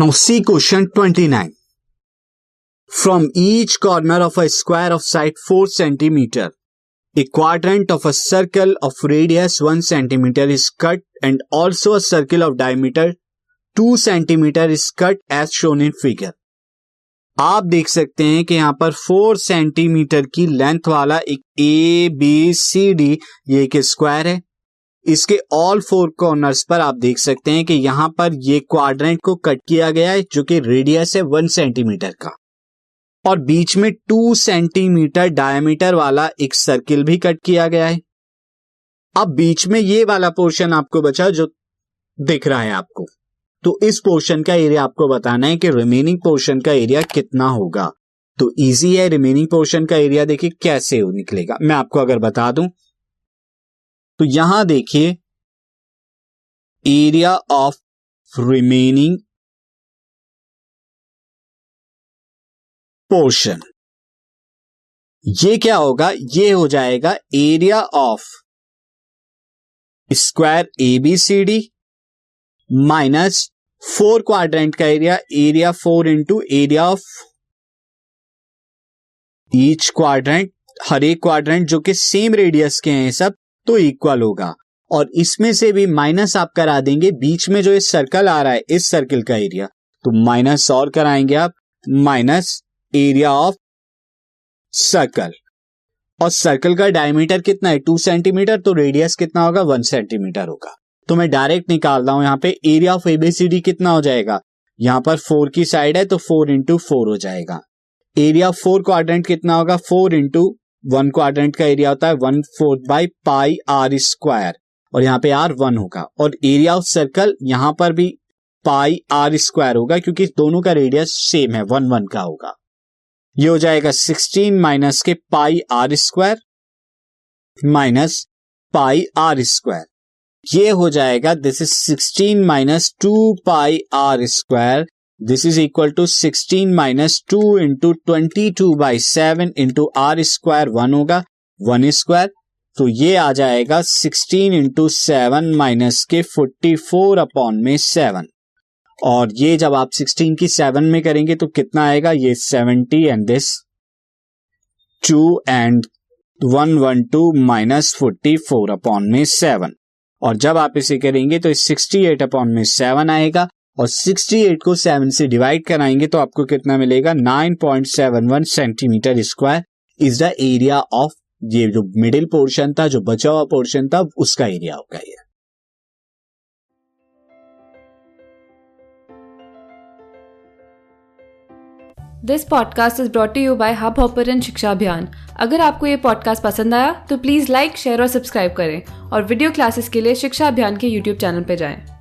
Now see question 29. From each corner of a square of side 4 centimeter, a quadrant of a circle of radius 1 centimeter is cut and also a circle of diameter 2 centimeter is cut as shown in figure. आप देख सकते हैं कि यहाँ पर 4 centimetre की length वाला एक ए बी सी डी ये एक स्क्वायर है इसके ऑल फोर कॉर्नर्स पर आप देख सकते हैं कि यहाँ पर ये क्वाड्रेंट को कट किया गया है, जो कि रेडियस है वन सेंटीमीटर का। और बीच में टू सेंटीमीटर डायमीटर वाला एक सर्किल भी कट किया गया है। अब बीच में ये वाला पोर्शन आपको बचा जो दिख रहा है आपको। तो इस पोर्शन का एरिया आपको बताना है कि रिमेनिंग पोर्शन का एरिया कितना होगा। तो इजी है रिमेनिंग पोर्शन का एरिया देखिए कैसे निकलेगा। मैं आपको अगर बता दूँ तो यहाँ देखिए एरिया ऑफ़ रिमेनिंग पोर्शन ये क्या होगा? ये हो जाएगा area of square A B C D minus four quadrant का area area four into area of each quadrant हर एक क्वाड्रेंट जो कि सेम रेडियस के हैं सब तो इक्वल होगा। और इसमें से भी माइनस आप करा देंगे, बीच में जो इस सर्कल आ रहा है, इस सर्कल का एरिया तो माइनस और कराएँगे आप माइनस एरिया ऑफ़ सर्कल और सर्कल का डायमीटर कितना है? टू सेंटीमीटर तो रेडियस कितना होगा? वन सेंटीमीटर होगा। तो मैं डायरेक्ट निकाल रहा हूँ यहाँ पे एरिया ऑफ़ एबीसीडी कितना हो जाएगा? यहाँ पर फोर की साइड है तो फोर इंटू फोर हो जाएगा। एरिया ऑफ़ फोर क्वाड्रेंट कितना होगा? फोर इंटू वन क्वाड्रेंट का एरिया होता है one fourth by pi r square. और यहाँ पे आर वन होगा। और एरिया ऑफ़ सर्कल यहाँ पर भी पाई आर स्क्वायर होगा क्योंकि दोनों का रेडियस सेम है, वन वन का होगा। ये हो जाएगा सिक्सटीन माइनस के pi r square minus pi r square. ये हो जाएगा, this is sixteen minus two pi r square this is equal to sixteen minus two into twenty two by seven into r square one होगा। One square तो ये आ जाएगा sixteen into seven minus के forty four upon में seven और ये जब आप सिक्सटीन की सेवन में करेंगे तो कितना आएगा? ये seventy and this two and one one two minus forty four upon में सेवन और जब आप इसे करेंगे तो सिक्सटी एट अपॉन में सेवन आएगा। और 68 को 7 से डिवाइड कराएँगे तो आपको कितना मिलेगा? 9.71 centimetre square is the area of ये जो मिडिल पोर्शन था, जो बचा हुआ पोर्शन था, उसका एरिया होगा ये। This podcast is brought you by Hub Hopper शिक्षा अभियान अगर आपको ये पॉडकास्ट पसंद आया तो प्लीज़ लाइक शेयर और सब्सक्राइब करें। और वीडियो क्लासेस के लिए शिक्षा अभियान के यूट्यूब चैनल पर जाएँ।